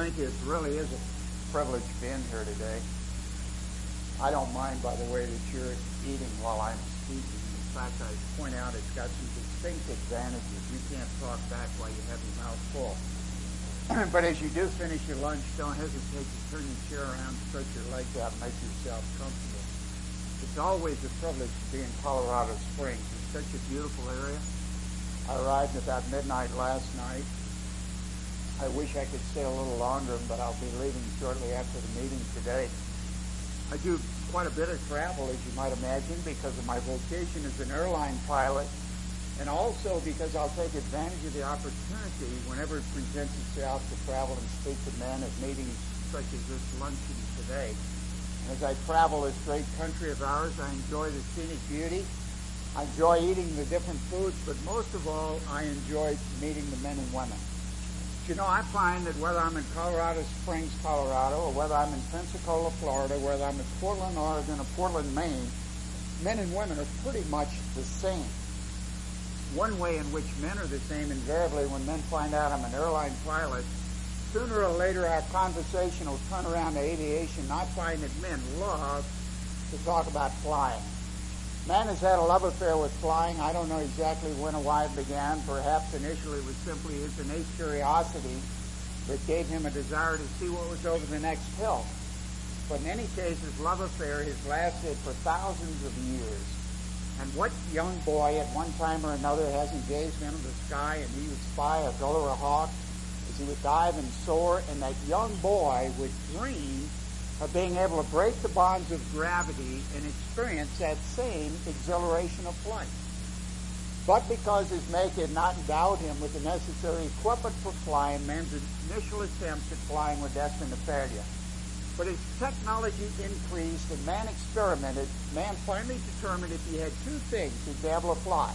Thank you. It really is a privilege being here today. I don't mind, by the way, that you're eating while I'm speaking. In fact, I point out it's got some distinct advantages. You can't talk back while you have your mouth full. but as you do finish your lunch, don't hesitate to turn your chair around, stretch your legs out, make yourself comfortable. It's always a privilege to be in Colorado Springs. It's such a beautiful area. I arrived about midnight last night. I wish I could stay a little longer, but I'll be leaving shortly after the meeting today. I do quite a bit of travel, as you might imagine, because of my vocation as an airline pilot, and also because I'll take advantage of the opportunity whenever it presents itself to travel and speak to men at meetings such as this luncheon today. As I travel this great country of ours, I enjoy the scenic beauty. I enjoy eating the different foods, but most of all, I enjoy meeting the men and women you know, I find that whether I'm in Colorado Springs, Colorado, or whether I'm in Pensacola, Florida, whether I'm in Portland, Oregon, or Portland, Maine, men and women are pretty much the same. One way in which men are the same invariably when men find out I'm an airline pilot, sooner or later our conversation will turn around to aviation. I find that men love to talk about flying. Man has had a love affair with flying. I don't know exactly when or why it began. Perhaps initially it was simply his innate curiosity that gave him a desire to see what was over the next hill. But in any case, his love affair has lasted for thousands of years. And what young boy at one time or another hasn't gazed into the sky and he would spy a gull or a hawk as he would dive and soar, and that young boy would dream of being able to break the bonds of gravity and experience that same exhilaration of flight. But because his Maker had not endowed him with the necessary equipment for flying, man's initial attempts at flying were destined to failure. But as technology increased and man experimented, man finally determined if he had two things, he'd be able to fly.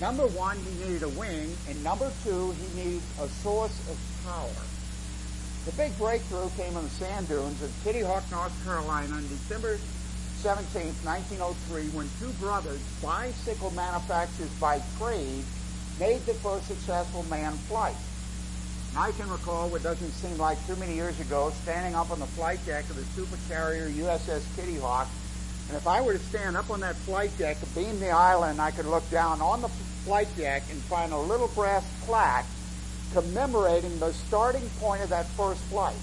Number one, he needed a wing, and number two, he needed a source of power. The big breakthrough came on the sand dunes of Kitty Hawk, North Carolina on December 17, 1903, when two brothers, bicycle manufacturers by trade, made the first successful manned flight. And I can recall what doesn't seem like too many years ago, standing up on the flight deck of the supercarrier USS Kitty Hawk, and if I were to stand up on that flight deck, beam the island, I could look down on the flight deck and find a little brass plaque commemorating the starting point of that first flight.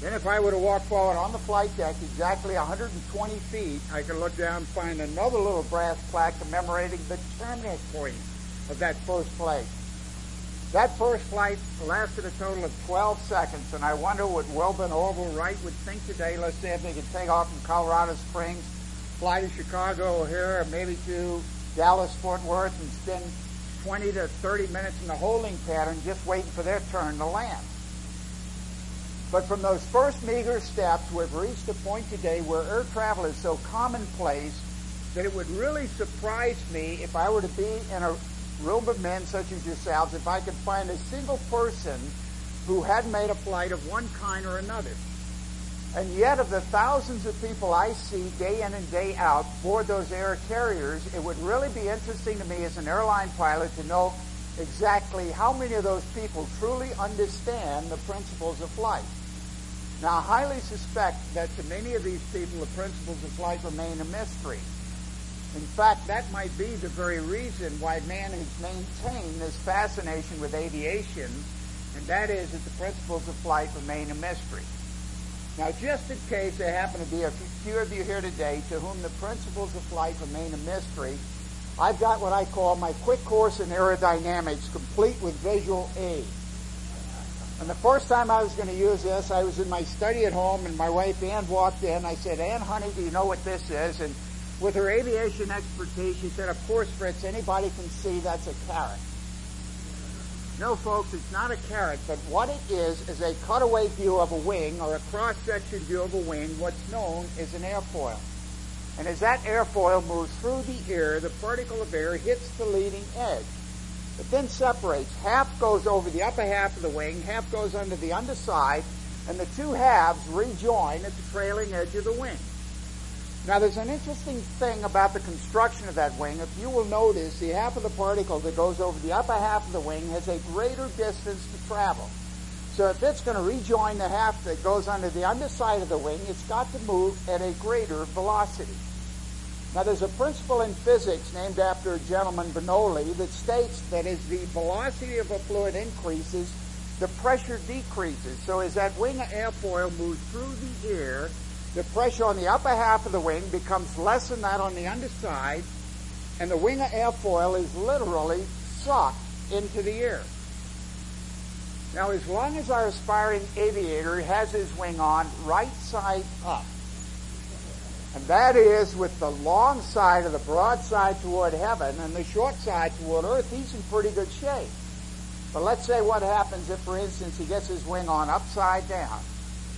Then if I were to walk forward on the flight deck exactly 120 feet, I could look down and find another little brass plaque commemorating the terminal point of that first flight. That first flight lasted a total of 12 seconds, and I wonder what Wilbur and Orville Wright would think today. Let's say if they could take off from Colorado Springs, fly to Chicago O'Hare, or maybe to Dallas Fort Worth, and spend 20 to 30 minutes in the holding pattern just waiting for their turn to land. But from those first meager steps, we've reached a point today where air travel is so commonplace that it would really surprise me if I were to be in a room of men such as yourselves, if I could find a single person who had made a flight of one kind or another. And yet, of the thousands of people I see day in and day out board those air carriers, it would really be interesting to me as an airline pilot to know exactly how many of those people truly understand the principles of flight. Now, I highly suspect that to many of these people, the principles of flight remain a mystery. In fact, that might be the very reason why man has maintained this fascination with aviation, and that is that the principles of flight remain a mystery. Now, just in case there happen to be a few of you here today to whom the principles of flight remain a mystery, I've got what I call my quick course in aerodynamics, complete with visual aid. And the first time I was going to use this, I was in my study at home, and my wife Ann walked in. I said, Ann, honey, do you know what this is? And with her aviation expertise, she said, Of course, Fritz, anybody can see that's a carrot. No, folks, it's not a carrot, but what it is is a cutaway view of a wing or a cross-section view of a wing, what's known as an airfoil. And as that airfoil moves through the air, the particle of air hits the leading edge. It then separates. Half goes over the upper half of the wing, half goes under the underside, and the two halves rejoin at the trailing edge of the wing. Now there's an interesting thing about the construction of that wing. If you will notice, the half of the particle that goes over the upper half of the wing has a greater distance to travel. So if it's going to rejoin the half that goes under the underside of the wing, it's got to move at a greater velocity. Now there's a principle in physics named after a gentleman, Bernoulli, that states that as the velocity of a fluid increases, the pressure decreases. So as that wing airfoil moves through the air, the pressure on the upper half of the wing becomes less than that on the underside, and the wing airfoil is literally sucked into the air. Now, as long as our aspiring aviator has his wing on right side up, and that is with the long side of the broad side toward heaven and the short side toward earth, he's in pretty good shape. But let's say what happens if, for instance, he gets his wing on upside down.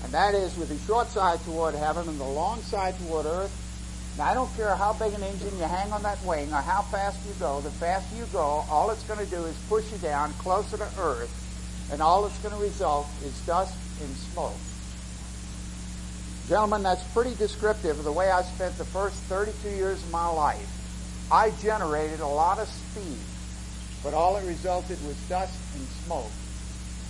And that is with the short side toward heaven and the long side toward earth. Now, I don't care how big an engine you hang on that wing or how fast you go. The faster you go, all it's going to do is push you down closer to earth. And all it's going to result is dust and smoke. Gentlemen, that's pretty descriptive of the way I spent the first 32 years of my life. I generated a lot of speed but all it resulted was dust and smoke.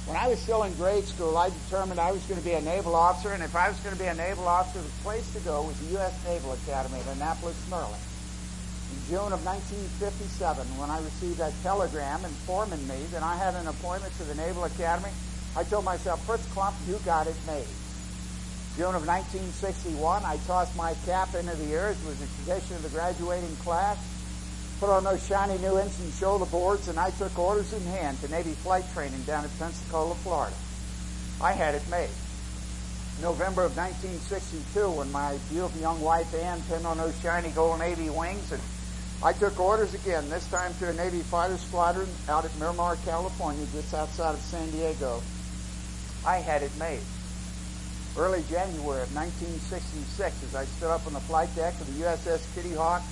When I was still in grade school, I determined I was going to be a naval officer, and if I was going to be a naval officer, the place to go was the U.S. Naval Academy at Annapolis, Maryland. In June of 1957, when I received that telegram informing me that I had an appointment to the Naval Academy, I told myself, Fritz Klumpp, you got it made. June of 1961, I tossed my cap into the air, as was the tradition of the graduating class put on those shiny new ensign shoulder boards, and I took orders in hand to Navy flight training down at Pensacola, Florida. I had it made. November of 1962, when my beautiful young wife Ann pinned on those shiny gold Navy wings, and I took orders again, this time to a Navy fighter squadron out at Miramar, California, just outside of San Diego. I had it made. Early January of 1966, as I stood up on the flight deck of the USS Kitty Hawk,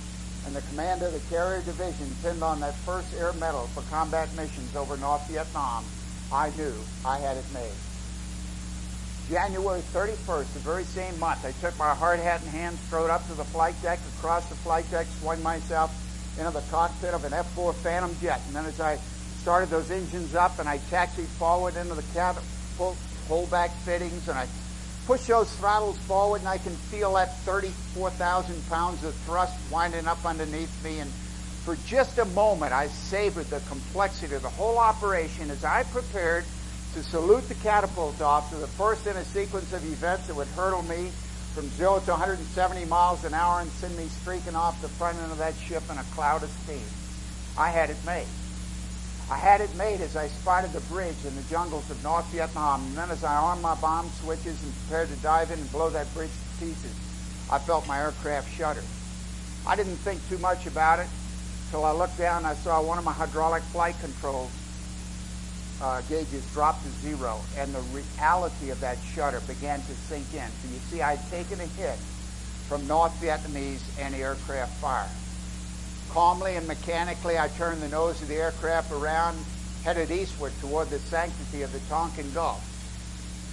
and the commander of the carrier division pinned on that first air medal for combat missions over North Vietnam, I knew I had it made. January 31st, the very same month, I took my hard hat in hand, strode up to the flight deck, across the flight deck, swung myself into the cockpit of an F-4 Phantom jet. And then as I started those engines up and I taxied forward into the cabin, pulled, pulled back fittings, and I push those throttles forward and I can feel that 34,000 pounds of thrust winding up underneath me. And for just a moment, I savored the complexity of the whole operation as I prepared to salute the catapult off to the first in a sequence of events that would hurtle me from zero to 170 miles an hour and send me streaking off the front end of that ship in a cloud of steam. I had it made. I had it made as I spotted the bridge in the jungles of North Vietnam, and then as I armed my bomb switches and prepared to dive in and blow that bridge to pieces, I felt my aircraft shudder. I didn't think too much about it till I looked down and I saw one of my hydraulic flight controls uh, gauges dropped to zero, and the reality of that shudder began to sink in. So you see, I'd taken a hit from North Vietnamese anti-aircraft fire. Calmly and mechanically, I turned the nose of the aircraft around, headed eastward toward the sanctity of the Tonkin Gulf.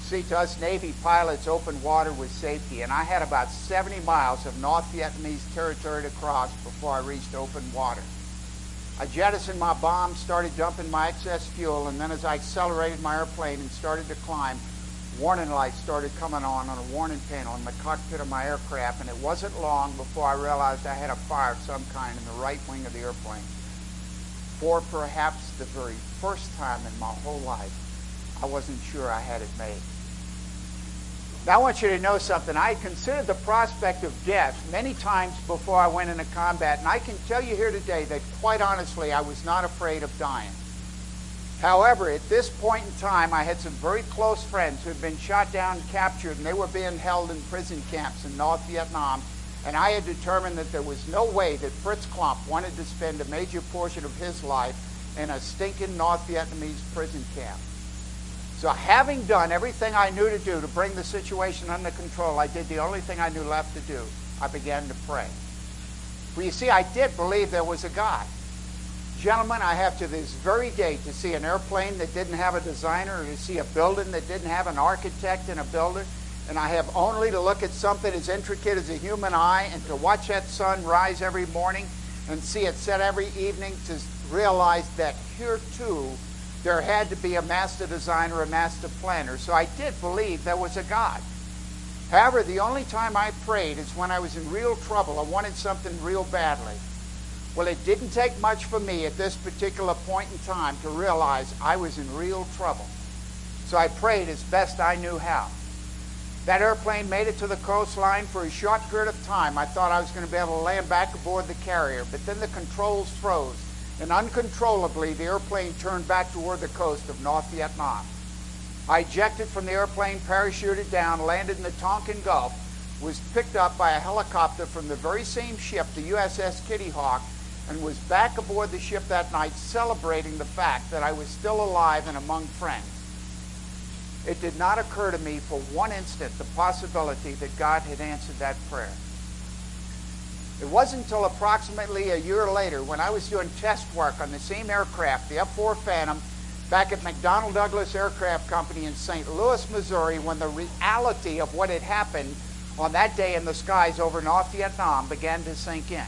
See, to us Navy pilots, open water was safety, and I had about 70 miles of North Vietnamese territory to cross before I reached open water. I jettisoned my bomb, started dumping my excess fuel, and then as I accelerated my airplane and started to climb, warning lights started coming on on a warning panel in the cockpit of my aircraft, and it wasn't long before I realized I had a fire of some kind in the right wing of the airplane. For perhaps the very first time in my whole life, I wasn't sure I had it made. Now, I want you to know something. I considered the prospect of death many times before I went into combat, and I can tell you here today that quite honestly, I was not afraid of dying. However, at this point in time, I had some very close friends who had been shot down and captured, and they were being held in prison camps in North Vietnam. And I had determined that there was no way that Fritz Klumpp wanted to spend a major portion of his life in a stinking North Vietnamese prison camp. So, having done everything I knew to do to bring the situation under control, I did the only thing I knew left to do. I began to pray. Well, you see, I did believe there was a God. Gentlemen, I have to this very day to see an airplane that didn't have a designer, or to see a building that didn't have an architect and a builder, and I have only to look at something as intricate as a human eye and to watch that sun rise every morning and see it set every evening to realize that here too there had to be a master designer, a master planner. So I did believe there was a God. However, the only time I prayed is when I was in real trouble. I wanted something real badly. Well, it didn't take much for me at this particular point in time to realize I was in real trouble. So I prayed as best I knew how. That airplane made it to the coastline for a short period of time. I thought I was going to be able to land back aboard the carrier, but then the controls froze, and uncontrollably the airplane turned back toward the coast of North Vietnam. I ejected from the airplane, parachuted down, landed in the Tonkin Gulf, was picked up by a helicopter from the very same ship, the USS Kitty Hawk, and was back aboard the ship that night celebrating the fact that I was still alive and among friends. It did not occur to me for one instant the possibility that God had answered that prayer. It wasn't until approximately a year later when I was doing test work on the same aircraft, the F 4 Phantom, back at McDonnell Douglas Aircraft Company in St. Louis, Missouri, when the reality of what had happened on that day in the skies over North Vietnam began to sink in.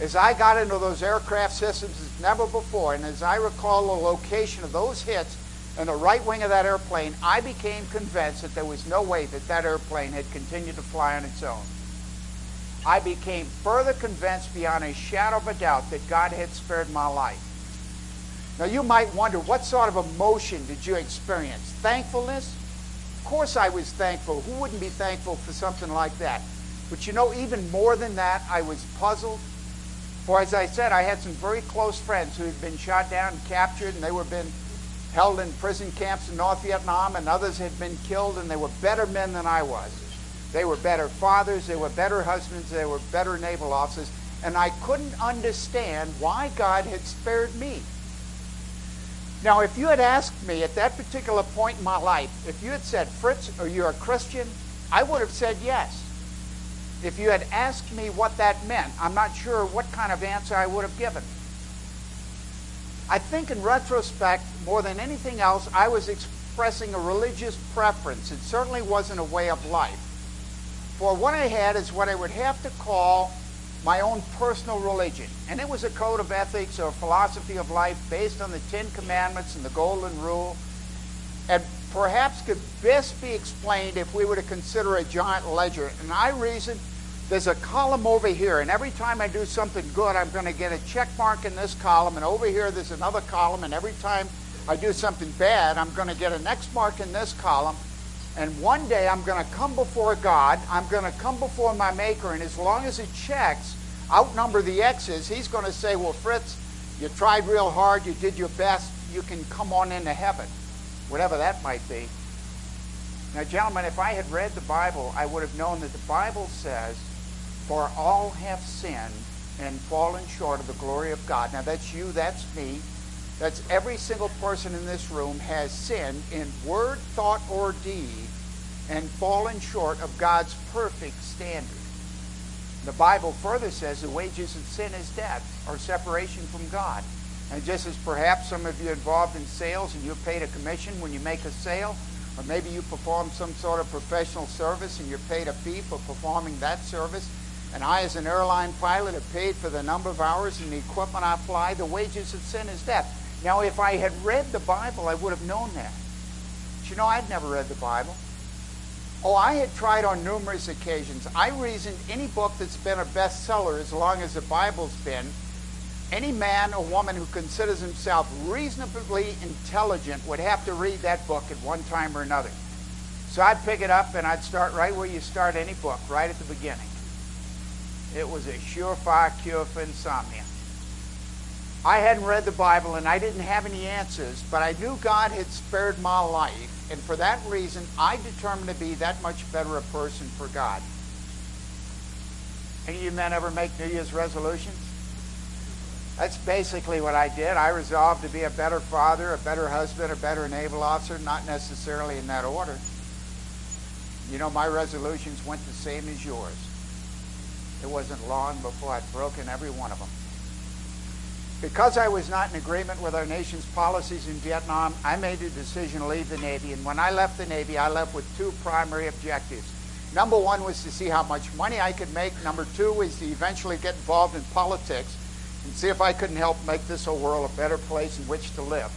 As I got into those aircraft systems as never before, and as I recall the location of those hits, in the right wing of that airplane, I became convinced that there was no way that that airplane had continued to fly on its own. I became further convinced beyond a shadow of a doubt that God had spared my life. Now, you might wonder what sort of emotion did you experience? Thankfulness? Of course, I was thankful. Who wouldn't be thankful for something like that? But you know, even more than that, I was puzzled. For as I said, I had some very close friends who had been shot down and captured, and they were been held in prison camps in North Vietnam, and others had been killed, and they were better men than I was. They were better fathers, they were better husbands, they were better naval officers, and I couldn't understand why God had spared me. Now, if you had asked me at that particular point in my life, if you had said, Fritz, are you a Christian? I would have said yes. If you had asked me what that meant, I'm not sure what kind of answer I would have given. I think in retrospect, more than anything else, I was expressing a religious preference. It certainly wasn't a way of life. For what I had is what I would have to call my own personal religion. And it was a code of ethics or philosophy of life based on the Ten Commandments and the Golden Rule. And perhaps could best be explained if we were to consider a giant ledger. And I reasoned there's a column over here, and every time I do something good, I'm going to get a check mark in this column, and over here there's another column, and every time I do something bad, I'm going to get an X mark in this column. And one day I'm going to come before God, I'm going to come before my Maker, and as long as the checks outnumber the X's, He's going to say, Well, Fritz, you tried real hard, you did your best, you can come on into heaven, whatever that might be. Now, gentlemen, if I had read the Bible, I would have known that the Bible says for all have sinned and fallen short of the glory of God. Now, that's you, that's me. That's every single person in this room has sinned in word, thought, or deed and fallen short of God's perfect standard. The Bible further says the wages of sin is death or separation from God. And just as perhaps some of you are involved in sales and you're paid a commission when you make a sale, or maybe you perform some sort of professional service and you're paid a fee for performing that service, and I, as an airline pilot, have paid for the number of hours and the equipment I fly. The wages of sin is death. Now, if I had read the Bible, I would have known that. But you know, I'd never read the Bible. Oh, I had tried on numerous occasions. I reasoned any book that's been a bestseller as long as the Bible's been, any man or woman who considers himself reasonably intelligent would have to read that book at one time or another. So I'd pick it up and I'd start right where you start any book, right at the beginning. It was a surefire cure for insomnia. I hadn't read the Bible and I didn't have any answers, but I knew God had spared my life, and for that reason, I determined to be that much better a person for God. Any of you men ever make New Year's resolutions? That's basically what I did. I resolved to be a better father, a better husband, a better naval officer, not necessarily in that order. You know, my resolutions went the same as yours. It wasn't long before I'd broken every one of them. Because I was not in agreement with our nation's policies in Vietnam, I made a decision to leave the Navy. And when I left the Navy, I left with two primary objectives. Number one was to see how much money I could make. Number two was to eventually get involved in politics and see if I couldn't help make this whole world a better place in which to live.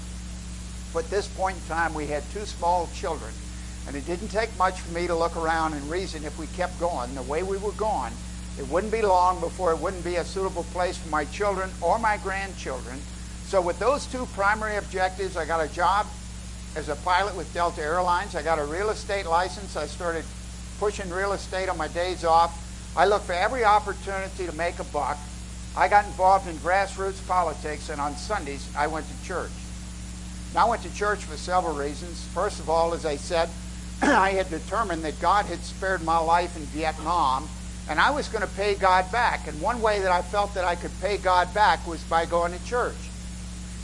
But At this point in time, we had two small children. And it didn't take much for me to look around and reason if we kept going the way we were going, it wouldn't be long before it wouldn't be a suitable place for my children or my grandchildren. So, with those two primary objectives, I got a job as a pilot with Delta Airlines. I got a real estate license. I started pushing real estate on my days off. I looked for every opportunity to make a buck. I got involved in grassroots politics, and on Sundays, I went to church. Now, I went to church for several reasons. First of all, as I said, I had determined that God had spared my life in Vietnam, and I was going to pay God back. And one way that I felt that I could pay God back was by going to church.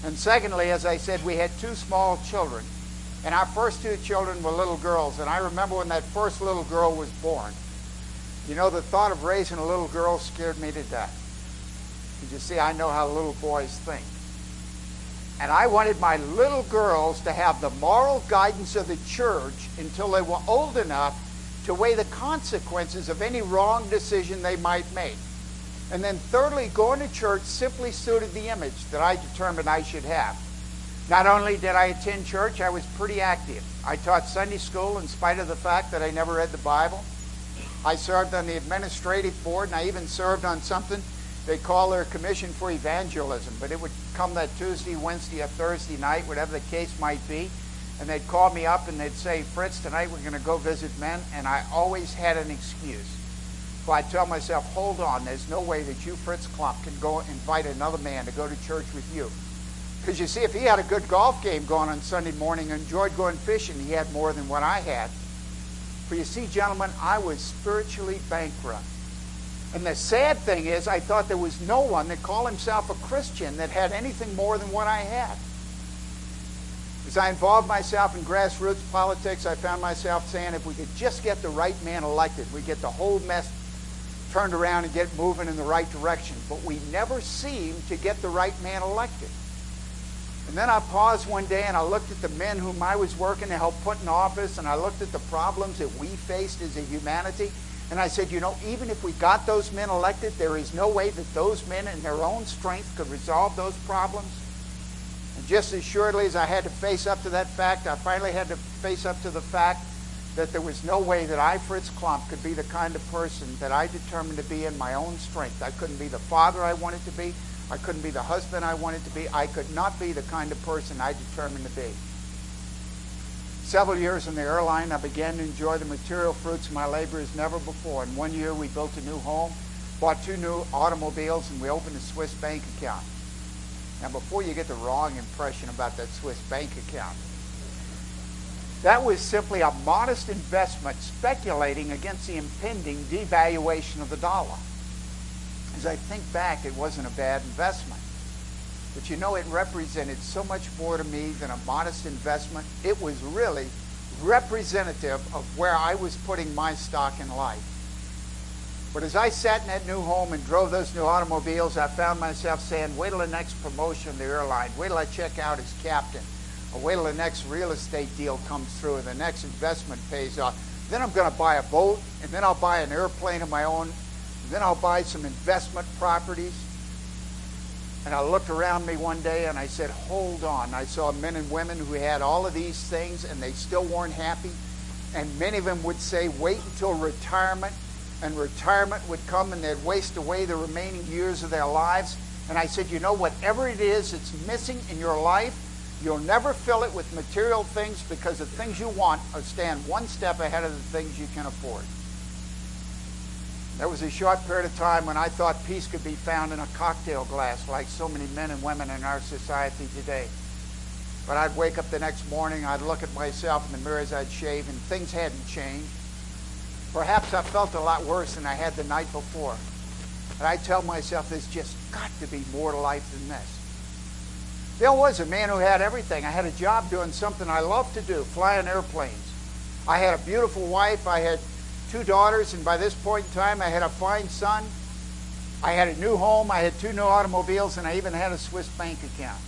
And secondly, as I said, we had two small children. And our first two children were little girls. And I remember when that first little girl was born. You know, the thought of raising a little girl scared me to death. You see, I know how little boys think. And I wanted my little girls to have the moral guidance of the church until they were old enough to weigh the consequences of any wrong decision they might make. And then, thirdly, going to church simply suited the image that I determined I should have. Not only did I attend church, I was pretty active. I taught Sunday school in spite of the fact that I never read the Bible. I served on the administrative board, and I even served on something they call their commission for evangelism, but it would come that Tuesday, Wednesday, or Thursday night, whatever the case might be, and they'd call me up and they'd say, Fritz, tonight we're going to go visit men, and I always had an excuse. So I'd tell myself, hold on, there's no way that you, Fritz Klumpp, can go invite another man to go to church with you. Because you see, if he had a good golf game going on Sunday morning and enjoyed going fishing, he had more than what I had. For you see, gentlemen, I was spiritually bankrupt. And the sad thing is, I thought there was no one that called himself a Christian that had anything more than what I had. As I involved myself in grassroots politics, I found myself saying if we could just get the right man elected, we'd get the whole mess turned around and get moving in the right direction. But we never seem to get the right man elected. And then I paused one day and I looked at the men whom I was working to help put in office, and I looked at the problems that we faced as a humanity, and I said, you know, even if we got those men elected, there is no way that those men in their own strength could resolve those problems. And just as assuredly as I had to face up to that fact, I finally had to face up to the fact that there was no way that I, Fritz Klumpp, could be the kind of person that I determined to be in my own strength. I couldn't be the father I wanted to be. I couldn't be the husband I wanted to be. I could not be the kind of person I determined to be several years in the airline, I began to enjoy the material fruits of my labor as never before. In one year, we built a new home, bought two new automobiles, and we opened a Swiss bank account. Now, before you get the wrong impression about that Swiss bank account, that was simply a modest investment speculating against the impending devaluation of the dollar. As I think back, it wasn't a bad investment. But you know, it represented so much more to me than a modest investment. It was really representative of where I was putting my stock in life. But as I sat in that new home and drove those new automobiles, I found myself saying, wait till the next promotion of the airline, wait till I check out as captain, or wait till the next real estate deal comes through, and the next investment pays off. Then I'm going to buy a boat, and then I'll buy an airplane of my own, and then I'll buy some investment properties. And I looked around me one day and I said, Hold on. I saw men and women who had all of these things and they still weren't happy. And many of them would say, Wait until retirement. And retirement would come and they'd waste away the remaining years of their lives. And I said, You know, whatever it is that's missing in your life, you'll never fill it with material things because the things you want are stand one step ahead of the things you can afford. There was a short period of time when I thought peace could be found in a cocktail glass, like so many men and women in our society today. But I'd wake up the next morning, I'd look at myself in the mirror as I'd shave, and things hadn't changed. Perhaps I felt a lot worse than I had the night before. And I tell myself, there's just got to be more to life than this. There was a man who had everything. I had a job doing something I loved to do, flying airplanes. I had a beautiful wife. I had two daughters, and by this point in time, I had a fine son. I had a new home, I had two new automobiles, and I even had a Swiss bank account.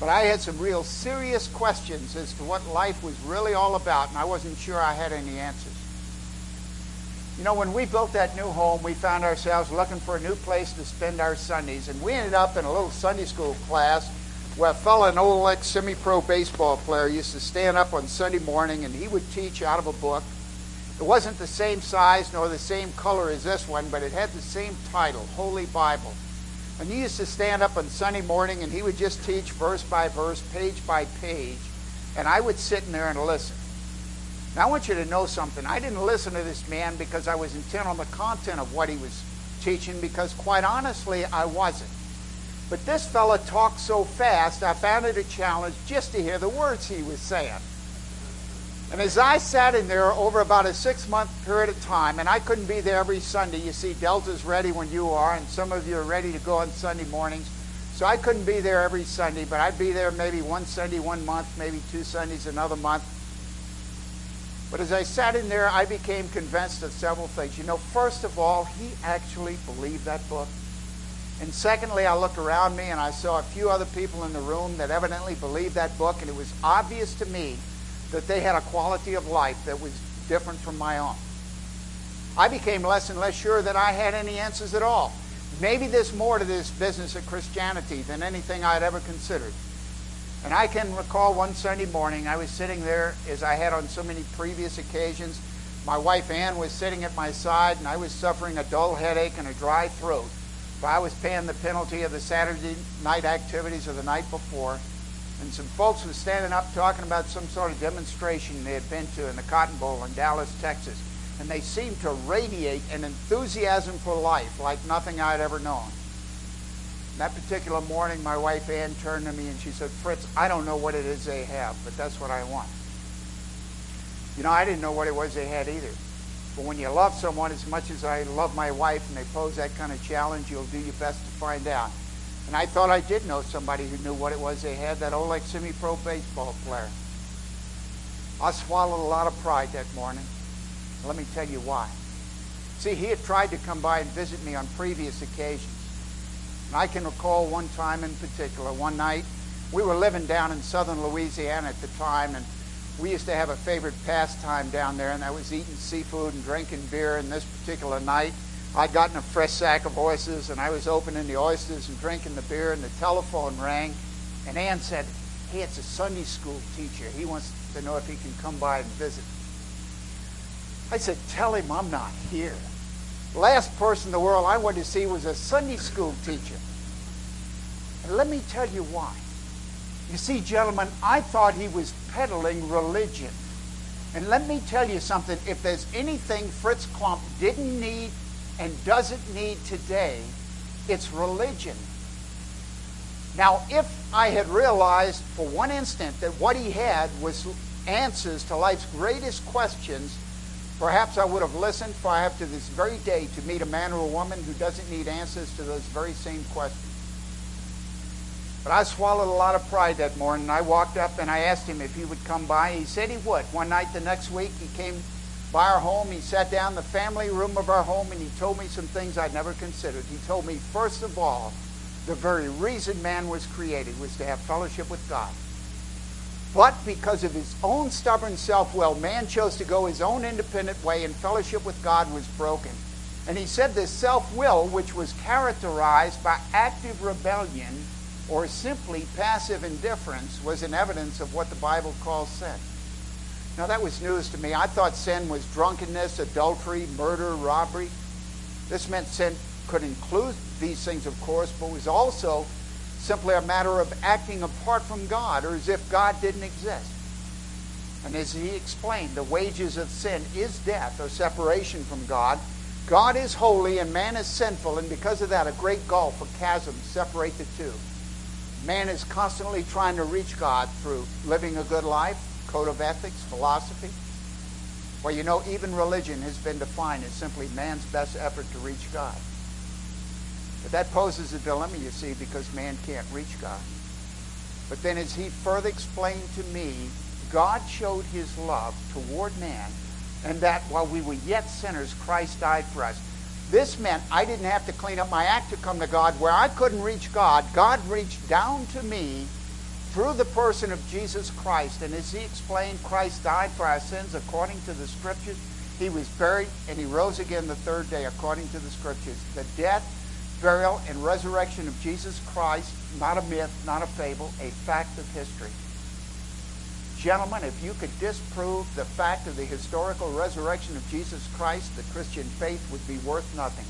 But I had some real serious questions as to what life was really all about, and I wasn't sure I had any answers. You know, when we built that new home, we found ourselves looking for a new place to spend our Sundays, and we ended up in a little Sunday school class where a fellow, an old ex semi pro baseball player, used to stand up on Sunday morning and he would teach out of a book. It wasn't the same size nor the same color as this one, but it had the same title Holy Bible. And he used to stand up on Sunday morning and he would just teach verse by verse, page by page. And I would sit in there and listen. Now, I want you to know something. I didn't listen to this man because I was intent on the content of what he was teaching, because quite honestly, I wasn't. But this fella talked so fast, I found it a challenge just to hear the words he was saying. And as I sat in there over about a six month period of time, and I couldn't be there every Sunday, you see, Delta's ready when you are, and some of you are ready to go on Sunday mornings. So I couldn't be there every Sunday, but I'd be there maybe one Sunday one month, maybe two Sundays another month. But as I sat in there, I became convinced of several things. You know, first of all, he actually believed that book. And secondly, I looked around me and I saw a few other people in the room that evidently believed that book, and it was obvious to me that they had a quality of life that was different from my own. I became less and less sure that I had any answers at all. Maybe there's more to this business of Christianity than anything I'd ever considered. And I can recall one Sunday morning, I was sitting there as I had on so many previous occasions. My wife Ann was sitting at my side, and I was suffering a dull headache and a dry throat. For I was paying the penalty of the Saturday night activities of the night before and some folks were standing up talking about some sort of demonstration they had been to in the Cotton Bowl in Dallas, Texas. And they seemed to radiate an enthusiasm for life like nothing I'd ever known. That particular morning, my wife Ann turned to me and she said, Fritz, I don't know what it is they have, but that's what I want. You know, I didn't know what it was they had either. But when you love someone as much as I love my wife and they pose that kind of challenge, you'll do your best to find out. And I thought I did know somebody who knew what it was they had, that like semi-pro baseball player. I swallowed a lot of pride that morning. Let me tell you why. See, he had tried to come by and visit me on previous occasions. And I can recall one time in particular, one night, we were living down in southern Louisiana at the time, and we used to have a favorite pastime down there, and that was eating seafood and drinking beer. And this particular night, I'd gotten a fresh sack of oysters, and I was opening the oysters and drinking the beer, and the telephone rang, and Ann said, Hey, it's a Sunday school teacher. He wants to know if he can come by and visit. I said, Tell him I'm not here. Last person in the world I wanted to see was a Sunday school teacher. And let me tell you why. You see, gentlemen, I thought he was peddling religion. And let me tell you something if there's anything Fritz Klumpp didn't need and doesn't need today, it's religion. Now, if I had realized for one instant that what he had was answers to life's greatest questions, perhaps I would have listened, for I have to this very day to meet a man or a woman who doesn't need answers to those very same questions. But I swallowed a lot of pride that morning. I walked up and I asked him if he would come by. He said he would. One night the next week, he came by our home. He sat down in the family room of our home and he told me some things I'd never considered. He told me, first of all, the very reason man was created was to have fellowship with God. But because of his own stubborn self will, man chose to go his own independent way, and fellowship with God was broken. And he said this self will, which was characterized by active rebellion or simply passive indifference, was an evidence of what the Bible calls sin. Now, that was news to me. I thought sin was drunkenness, adultery, murder, robbery. This meant sin could include these things, of course, but was also simply a matter of acting apart from God or as if God didn't exist. And as he explained, the wages of sin is death or separation from God. God is holy and man is sinful, and because of that, a great gulf, a chasm, separate the two. Man is constantly trying to reach God through living a good life, code of ethics, philosophy? Well, you know, even religion has been defined as simply man's best effort to reach God. But that poses a dilemma, you see, because man can't reach God. But then, as he further explained to me, God showed his love toward man, and that while we were yet sinners, Christ died for us. This meant I didn't have to clean up my act to come to God. Where I couldn't reach God, God reached down to me through the person of Jesus Christ. And as he explained, Christ died for our sins according to the Scriptures. He was buried and he rose again the third day according to the Scriptures. The death, burial, and resurrection of Jesus Christ, not a myth, not a fable, a fact of history. Gentlemen, if you could disprove the fact of the historical resurrection of Jesus Christ, the Christian faith would be worth nothing.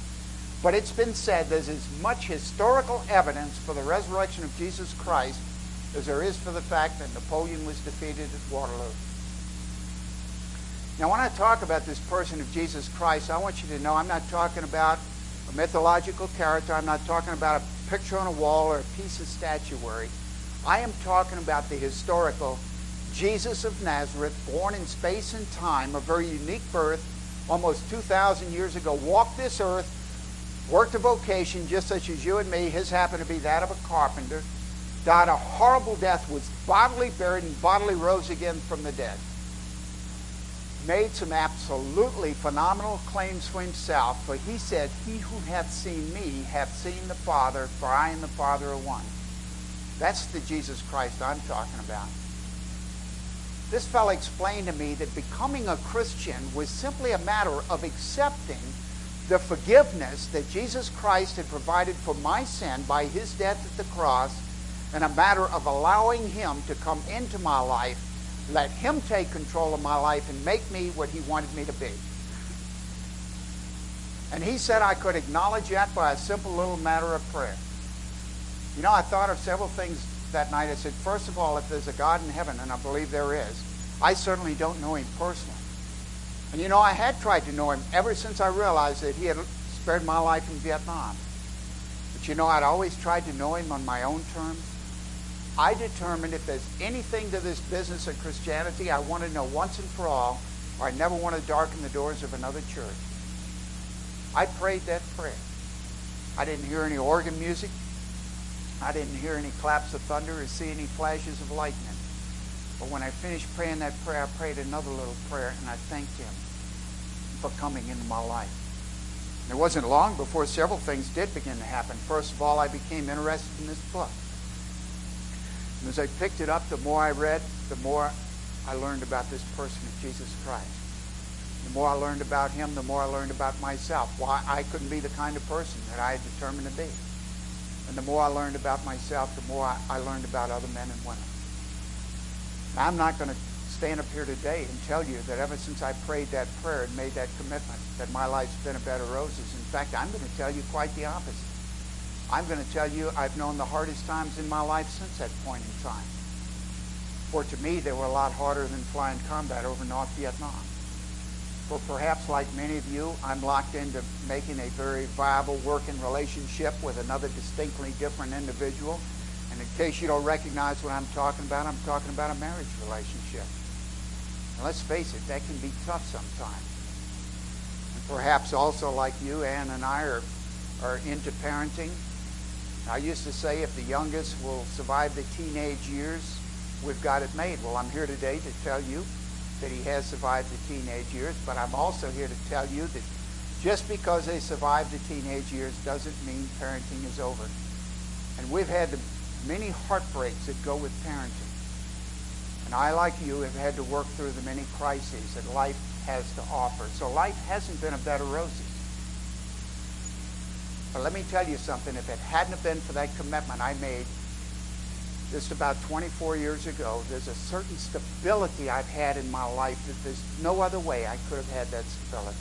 But it's been said there's as much historical evidence for the resurrection of Jesus Christ as there is for the fact that Napoleon was defeated at Waterloo. Now, when I talk about this person of Jesus Christ, I want you to know I'm not talking about a mythological character. I'm not talking about a picture on a wall or a piece of statuary. I am talking about the historical Jesus of Nazareth, born in space and time, a very unique birth, almost 2,000 years ago, walked this earth, worked a vocation just such as you and me. His happened to be that of a carpenter, died a horrible death, was bodily buried, and bodily rose again from the dead made some absolutely phenomenal claims for himself, for he said, He who hath seen me hath seen the Father, for I and the Father are one. That's the Jesus Christ I'm talking about. This fellow explained to me that becoming a Christian was simply a matter of accepting the forgiveness that Jesus Christ had provided for my sin by his death at the cross, and a matter of allowing him to come into my life let Him take control of my life and make me what He wanted me to be. And He said I could acknowledge that by a simple little matter of prayer. You know, I thought of several things that night. I said, first of all, if there's a God in heaven, and I believe there is, I certainly don't know Him personally. And you know, I had tried to know Him ever since I realized that He had spared my life in Vietnam. But you know, I'd always tried to know Him on my own terms. I determined if there's anything to this business of Christianity I want to know once and for all, or I never want to darken the doors of another church. I prayed that prayer. I didn't hear any organ music. I didn't hear any claps of thunder or see any flashes of lightning. But when I finished praying that prayer, I prayed another little prayer and I thanked Him for coming into my life. And it wasn't long before several things did begin to happen. First of all, I became interested in this book. And as I picked it up, the more I read, the more I learned about this person of Jesus Christ. The more I learned about him, the more I learned about myself, why I couldn't be the kind of person that I had determined to be. And the more I learned about myself, the more I, I learned about other men and women. Now, I'm not going to stand up here today and tell you that ever since I prayed that prayer and made that commitment, that my life's been a bed of roses. In fact, I'm going to tell you quite the opposite. I'm going to tell you I've known the hardest times in my life since that point in time. For to me, they were a lot harder than flying combat over North Vietnam. For perhaps like many of you, I'm locked into making a very viable working relationship with another distinctly different individual. And in case you don't recognize what I'm talking about, I'm talking about a marriage relationship. And let's face it, that can be tough sometimes. And perhaps also like you, Ann and I are, are into parenting I used to say if the youngest will survive the teenage years, we've got it made. Well, I'm here today to tell you that he has survived the teenage years, but I'm also here to tell you that just because they survived the teenage years doesn't mean parenting is over. And we've had the many heartbreaks that go with parenting. And I, like you, have had to work through the many crises that life has to offer. So life hasn't been a bed of roses. But let me tell you something. If it hadn't been for that commitment I made just about 24 years ago, there's a certain stability I've had in my life that there's no other way I could have had that stability.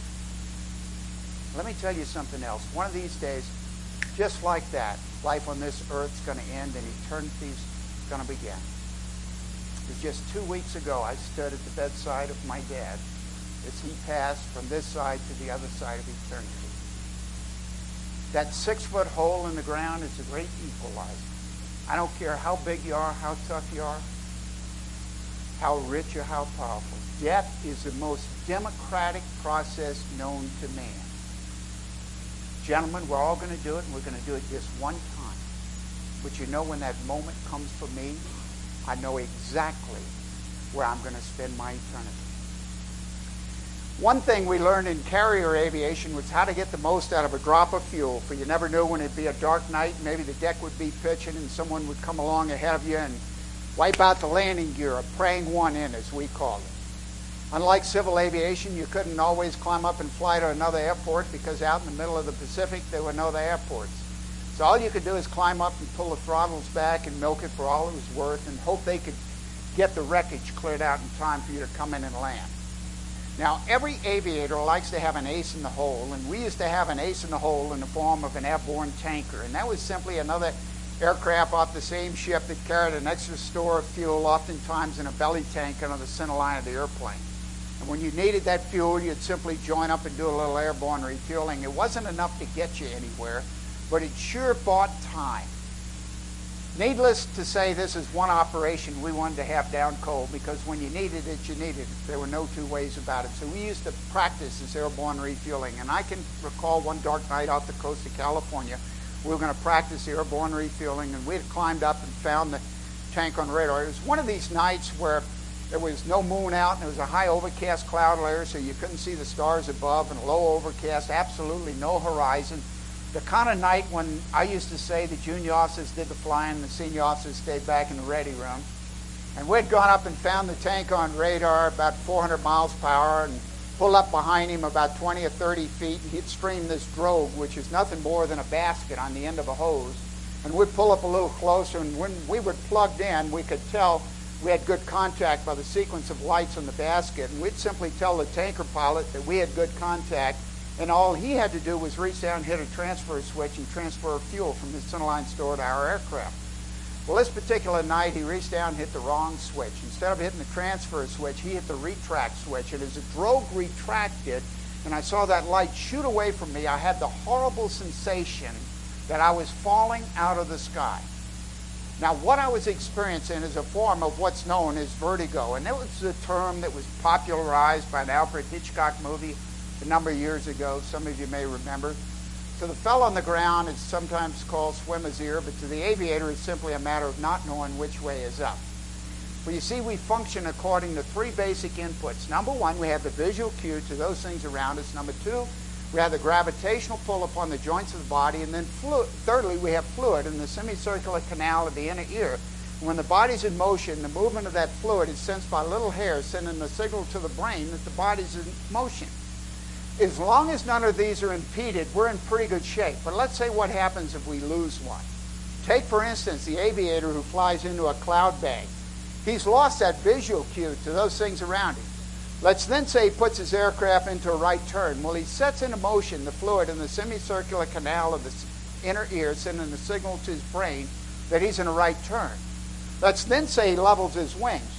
Let me tell you something else. One of these days, just like that, life on this earth is going to end and eternity's going to begin. Just two weeks ago I stood at the bedside of my dad as he passed from this side to the other side of eternity. That six foot hole in the ground is a great equalizer. I don't care how big you are, how tough you are, how rich or how powerful. Death is the most democratic process known to man. Gentlemen, we're all going to do it, and we're going to do it just one time. But you know, when that moment comes for me, I know exactly where I'm going to spend my eternity. One thing we learned in carrier aviation was how to get the most out of a drop of fuel. For you never knew when it'd be a dark night, maybe the deck would be pitching and someone would come along ahead of you and wipe out the landing gear, a praying one in, as we call it. Unlike civil aviation, you couldn't always climb up and fly to another airport because out in the middle of the Pacific, there were no other airports. So all you could do is climb up and pull the throttles back and milk it for all it was worth and hope they could get the wreckage cleared out in time for you to come in and land. Now, every aviator likes to have an ace in the hole, and we used to have an ace in the hole in the form of an airborne tanker, and that was simply another aircraft off the same ship that carried an extra store of fuel, oftentimes in a belly tank under the center line of the airplane. And when you needed that fuel, you'd simply join up and do a little airborne refueling. It wasn't enough to get you anywhere, but it sure bought time. Needless to say, this is one operation we wanted to have down cold because when you needed it, you needed it. There were no two ways about it. So we used to practice this airborne refueling. And I can recall one dark night off the coast of California, we were going to practice the airborne refueling, and we had climbed up and found the tank on radar. It was one of these nights where there was no moon out, and there was a high overcast cloud layer, so you couldn't see the stars above, and low overcast, absolutely no horizon the kind of night when I used to say the junior officers did the flying and the senior officers stayed back in the ready room. And we'd gone up and found the tank on radar about 400 miles per hour and pulled up behind him about 20 or 30 feet and he'd stream this drogue, which is nothing more than a basket on the end of a hose. And we'd pull up a little closer and when we were plugged in, we could tell we had good contact by the sequence of lights on the basket. And we'd simply tell the tanker pilot that we had good contact and all he had to do was reach down, hit a transfer switch, and transfer fuel from his centerline store to our aircraft. Well, this particular night, he reached down and hit the wrong switch. Instead of hitting the transfer switch, he hit the retract switch. And as the drogue retracted, and I saw that light shoot away from me, I had the horrible sensation that I was falling out of the sky. Now, what I was experiencing is a form of what's known as vertigo, and that was a term that was popularized by an Alfred Hitchcock movie a number of years ago. Some of you may remember. To the fellow on the ground, it's sometimes called swimmer's ear, but to the aviator, it's simply a matter of not knowing which way is up. Well, you see, we function according to three basic inputs. Number one, we have the visual cue to those things around us. Number two, we have the gravitational pull upon the joints of the body. And then, fluid, thirdly, we have fluid in the semicircular canal of the inner ear. When the body's in motion, the movement of that fluid is sensed by little hairs, sending the signal to the brain that the body's in motion as long as none of these are impeded, we're in pretty good shape. But let's say what happens if we lose one. Take, for instance, the aviator who flies into a cloud bank. He's lost that visual cue to those things around him. Let's then say he puts his aircraft into a right turn. Well, he sets into motion the fluid in the semicircular canal of the inner ear, sending the signal to his brain that he's in a right turn. Let's then say he levels his wings.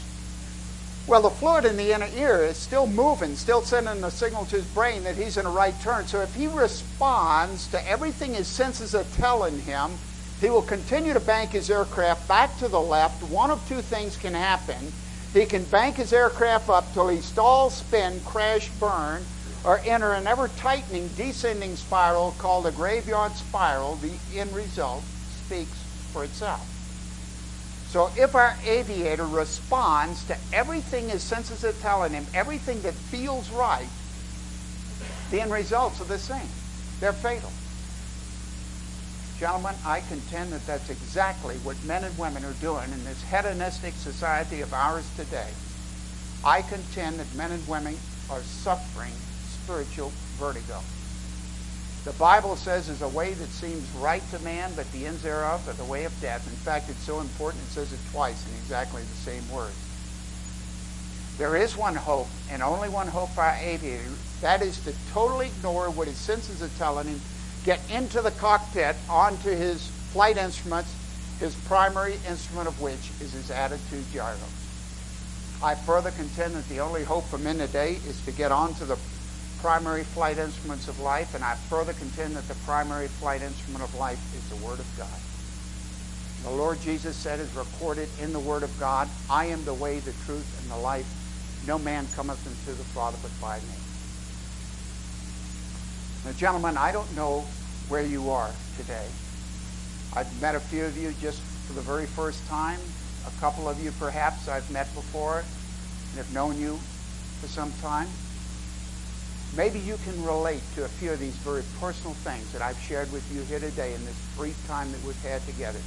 Well, the fluid in the inner ear is still moving, still sending a signal to his brain that he's in a right turn. So if he responds to everything his senses are telling him, he will continue to bank his aircraft back to the left. One of two things can happen. He can bank his aircraft up till he stalls, spin, crash, burn, or enter an ever tightening descending spiral called a graveyard spiral. The end result speaks for itself. So if our aviator responds to everything his senses are telling him, everything that feels right, the end results are the same. They're fatal. Gentlemen, I contend that that's exactly what men and women are doing in this hedonistic society of ours today. I contend that men and women are suffering spiritual vertigo. The Bible says is a way that seems right to man, but the ends thereof are the way of death. In fact, it's so important it says it twice in exactly the same words. There is one hope, and only one hope for our aviator. That is to totally ignore what his senses are telling him, get into the cockpit, onto his flight instruments, his primary instrument of which is his attitude gyro. I further contend that the only hope for men today is to get onto the primary flight instruments of life, and I further contend that the primary flight instrument of life is the Word of God. The Lord Jesus said, is recorded in the Word of God, I am the way, the truth, and the life. No man cometh unto the Father but by me. Now, gentlemen, I don't know where you are today. I've met a few of you just for the very first time. A couple of you, perhaps, I've met before and have known you for some time. Maybe you can relate to a few of these very personal things that I've shared with you here today in this brief time that we've had together.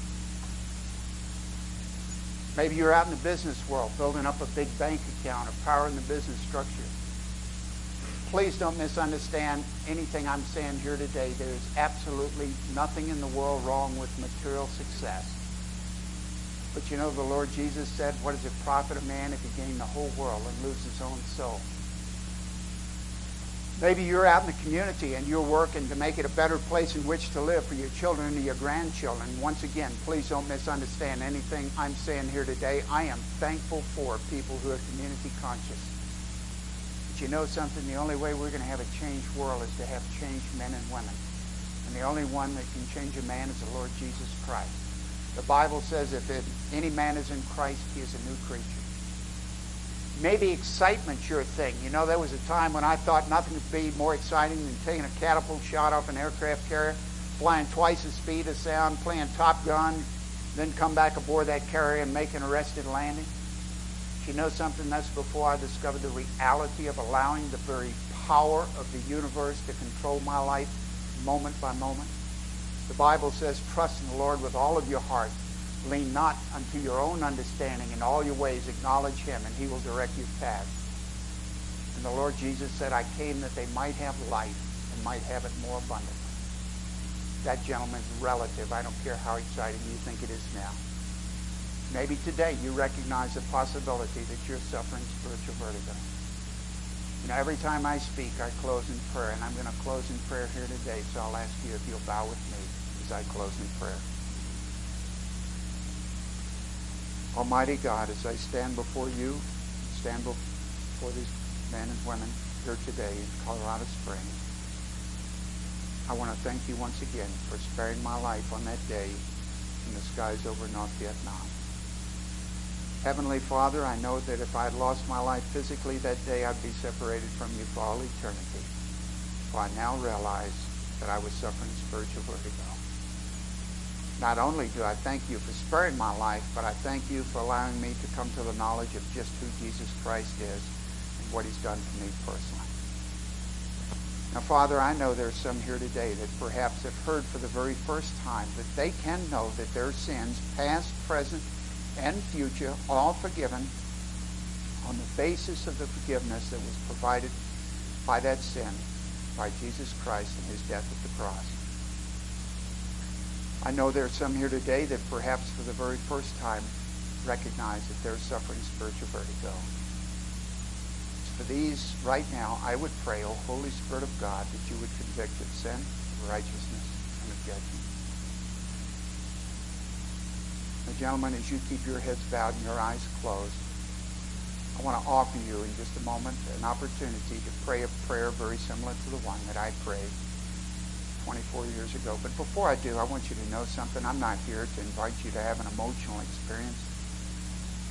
Maybe you're out in the business world building up a big bank account or power in the business structure. please don't misunderstand anything I'm saying here today. There's absolutely nothing in the world wrong with material success. But you know, the Lord Jesus said, What does it profit a man if he gain the whole world and lose his own soul? Maybe you're out in the community and you're working to make it a better place in which to live for your children and your grandchildren. Once again, please don't misunderstand anything I'm saying here today. I am thankful for people who are community conscious. But you know something? The only way we're going to have a changed world is to have changed men and women. And the only one that can change a man is the Lord Jesus Christ. The Bible says if any man is in Christ, he is a new creature. Maybe excitement's your thing. You know, there was a time when I thought nothing could be more exciting than taking a catapult shot off an aircraft carrier, flying twice the speed of sound, playing Top Gun, then come back aboard that carrier and make an arrested landing. But you know something? That's before I discovered the reality of allowing the very power of the universe to control my life moment by moment. The Bible says, trust in the Lord with all of your heart. Lean not unto your own understanding. In all your ways acknowledge him, and he will direct your path. And the Lord Jesus said, I came that they might have life and might have it more abundantly. That gentleman's relative. I don't care how exciting you think it is now. Maybe today you recognize the possibility that you're suffering spiritual vertigo. You know, every time I speak, I close in prayer, and I'm going to close in prayer here today, so I'll ask you if you'll bow with me as I close in prayer. Almighty God, as I stand before you, stand before these men and women here today in Colorado Springs, I want to thank you once again for sparing my life on that day in the skies over North Vietnam. Heavenly Father, I know that if I had lost my life physically that day, I'd be separated from you for all eternity. For I now realize that I was suffering spiritual vertigo. Not only do I thank you for sparing my life, but I thank you for allowing me to come to the knowledge of just who Jesus Christ is and what he's done for me personally. Now, Father, I know there are some here today that perhaps have heard for the very first time that they can know that their sins, past, present, and future, all forgiven on the basis of the forgiveness that was provided by that sin by Jesus Christ and his death at the cross. I know there are some here today that perhaps for the very first time recognize that they're suffering spiritual vertigo. For these, right now, I would pray, O Holy Spirit of God, that you would convict of sin, of righteousness, and of judgment. Now, gentlemen, as you keep your heads bowed and your eyes closed, I want to offer you in just a moment an opportunity to pray a prayer very similar to the one that I prayed 24 years ago. But before I do, I want you to know something. I'm not here to invite you to have an emotional experience.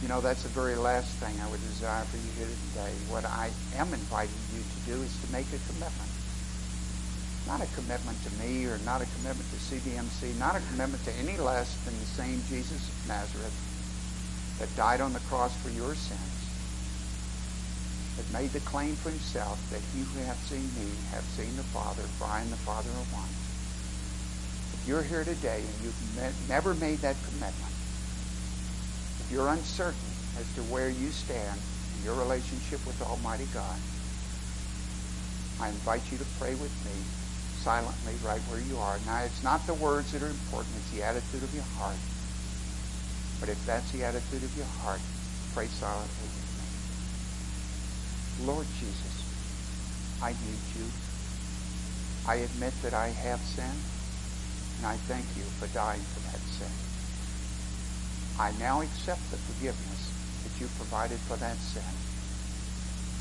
You know, that's the very last thing I would desire for you here today. What I am inviting you to do is to make a commitment. Not a commitment to me or not a commitment to CBMC, not a commitment to any less than the same Jesus of Nazareth that died on the cross for your sins that made the claim for himself that he who hath seen me hath seen the Father, for I and the Father are one. If you're here today and you've met, never made that commitment, if you're uncertain as to where you stand in your relationship with Almighty God, I invite you to pray with me silently right where you are. Now, it's not the words that are important, it's the attitude of your heart. But if that's the attitude of your heart, pray silently Lord Jesus, I need you. I admit that I have sinned, and I thank you for dying for that sin. I now accept the forgiveness that you provided for that sin,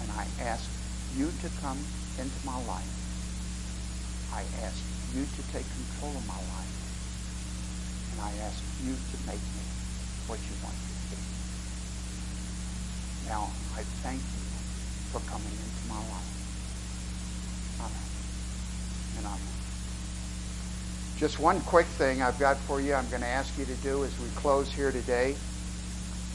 and I ask you to come into my life. I ask you to take control of my life, and I ask you to make me what you want me to be. Now, I thank you for coming into my life. Amen. And amen. Just one quick thing I've got for you I'm going to ask you to do as we close here today.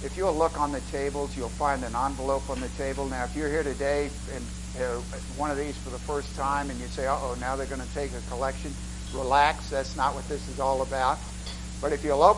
If you'll look on the tables, you'll find an envelope on the table. Now, if you're here today and uh, one of these for the first time and you say, uh-oh, now they're going to take a collection, relax. That's not what this is all about. But if you'll open